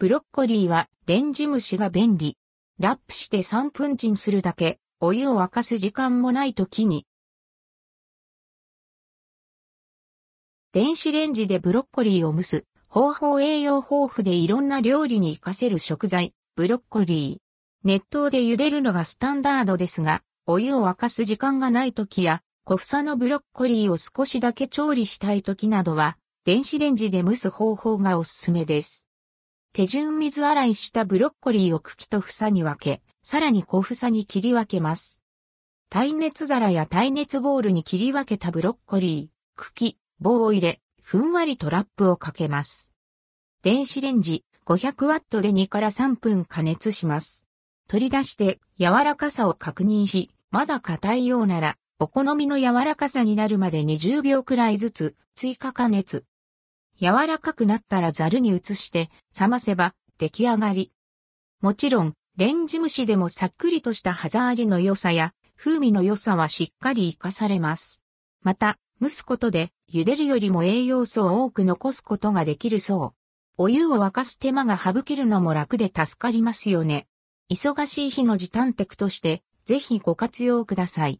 ブロッコリーはレンジ蒸しが便利。ラップして3分チンするだけ、お湯を沸かす時間もない時に。電子レンジでブロッコリーを蒸す、方法栄養豊富でいろんな料理に活かせる食材、ブロッコリー。熱湯で茹でるのがスタンダードですが、お湯を沸かす時間がない時や、小房のブロッコリーを少しだけ調理したい時などは、電子レンジで蒸す方法がおすすめです。手順水洗いしたブロッコリーを茎と房に分け、さらに小房に切り分けます。耐熱皿や耐熱ボウルに切り分けたブロッコリー、茎、棒を入れ、ふんわりとラップをかけます。電子レンジ500ワットで2から3分加熱します。取り出して柔らかさを確認し、まだ硬いようなら、お好みの柔らかさになるまで20秒くらいずつ追加加熱。柔らかくなったらザルに移して冷ませば出来上がり。もちろん、レンジ蒸しでもさっくりとした歯触りの良さや風味の良さはしっかり活かされます。また、蒸すことで茹でるよりも栄養素を多く残すことができるそう。お湯を沸かす手間が省けるのも楽で助かりますよね。忙しい日の時短テクとして、ぜひご活用ください。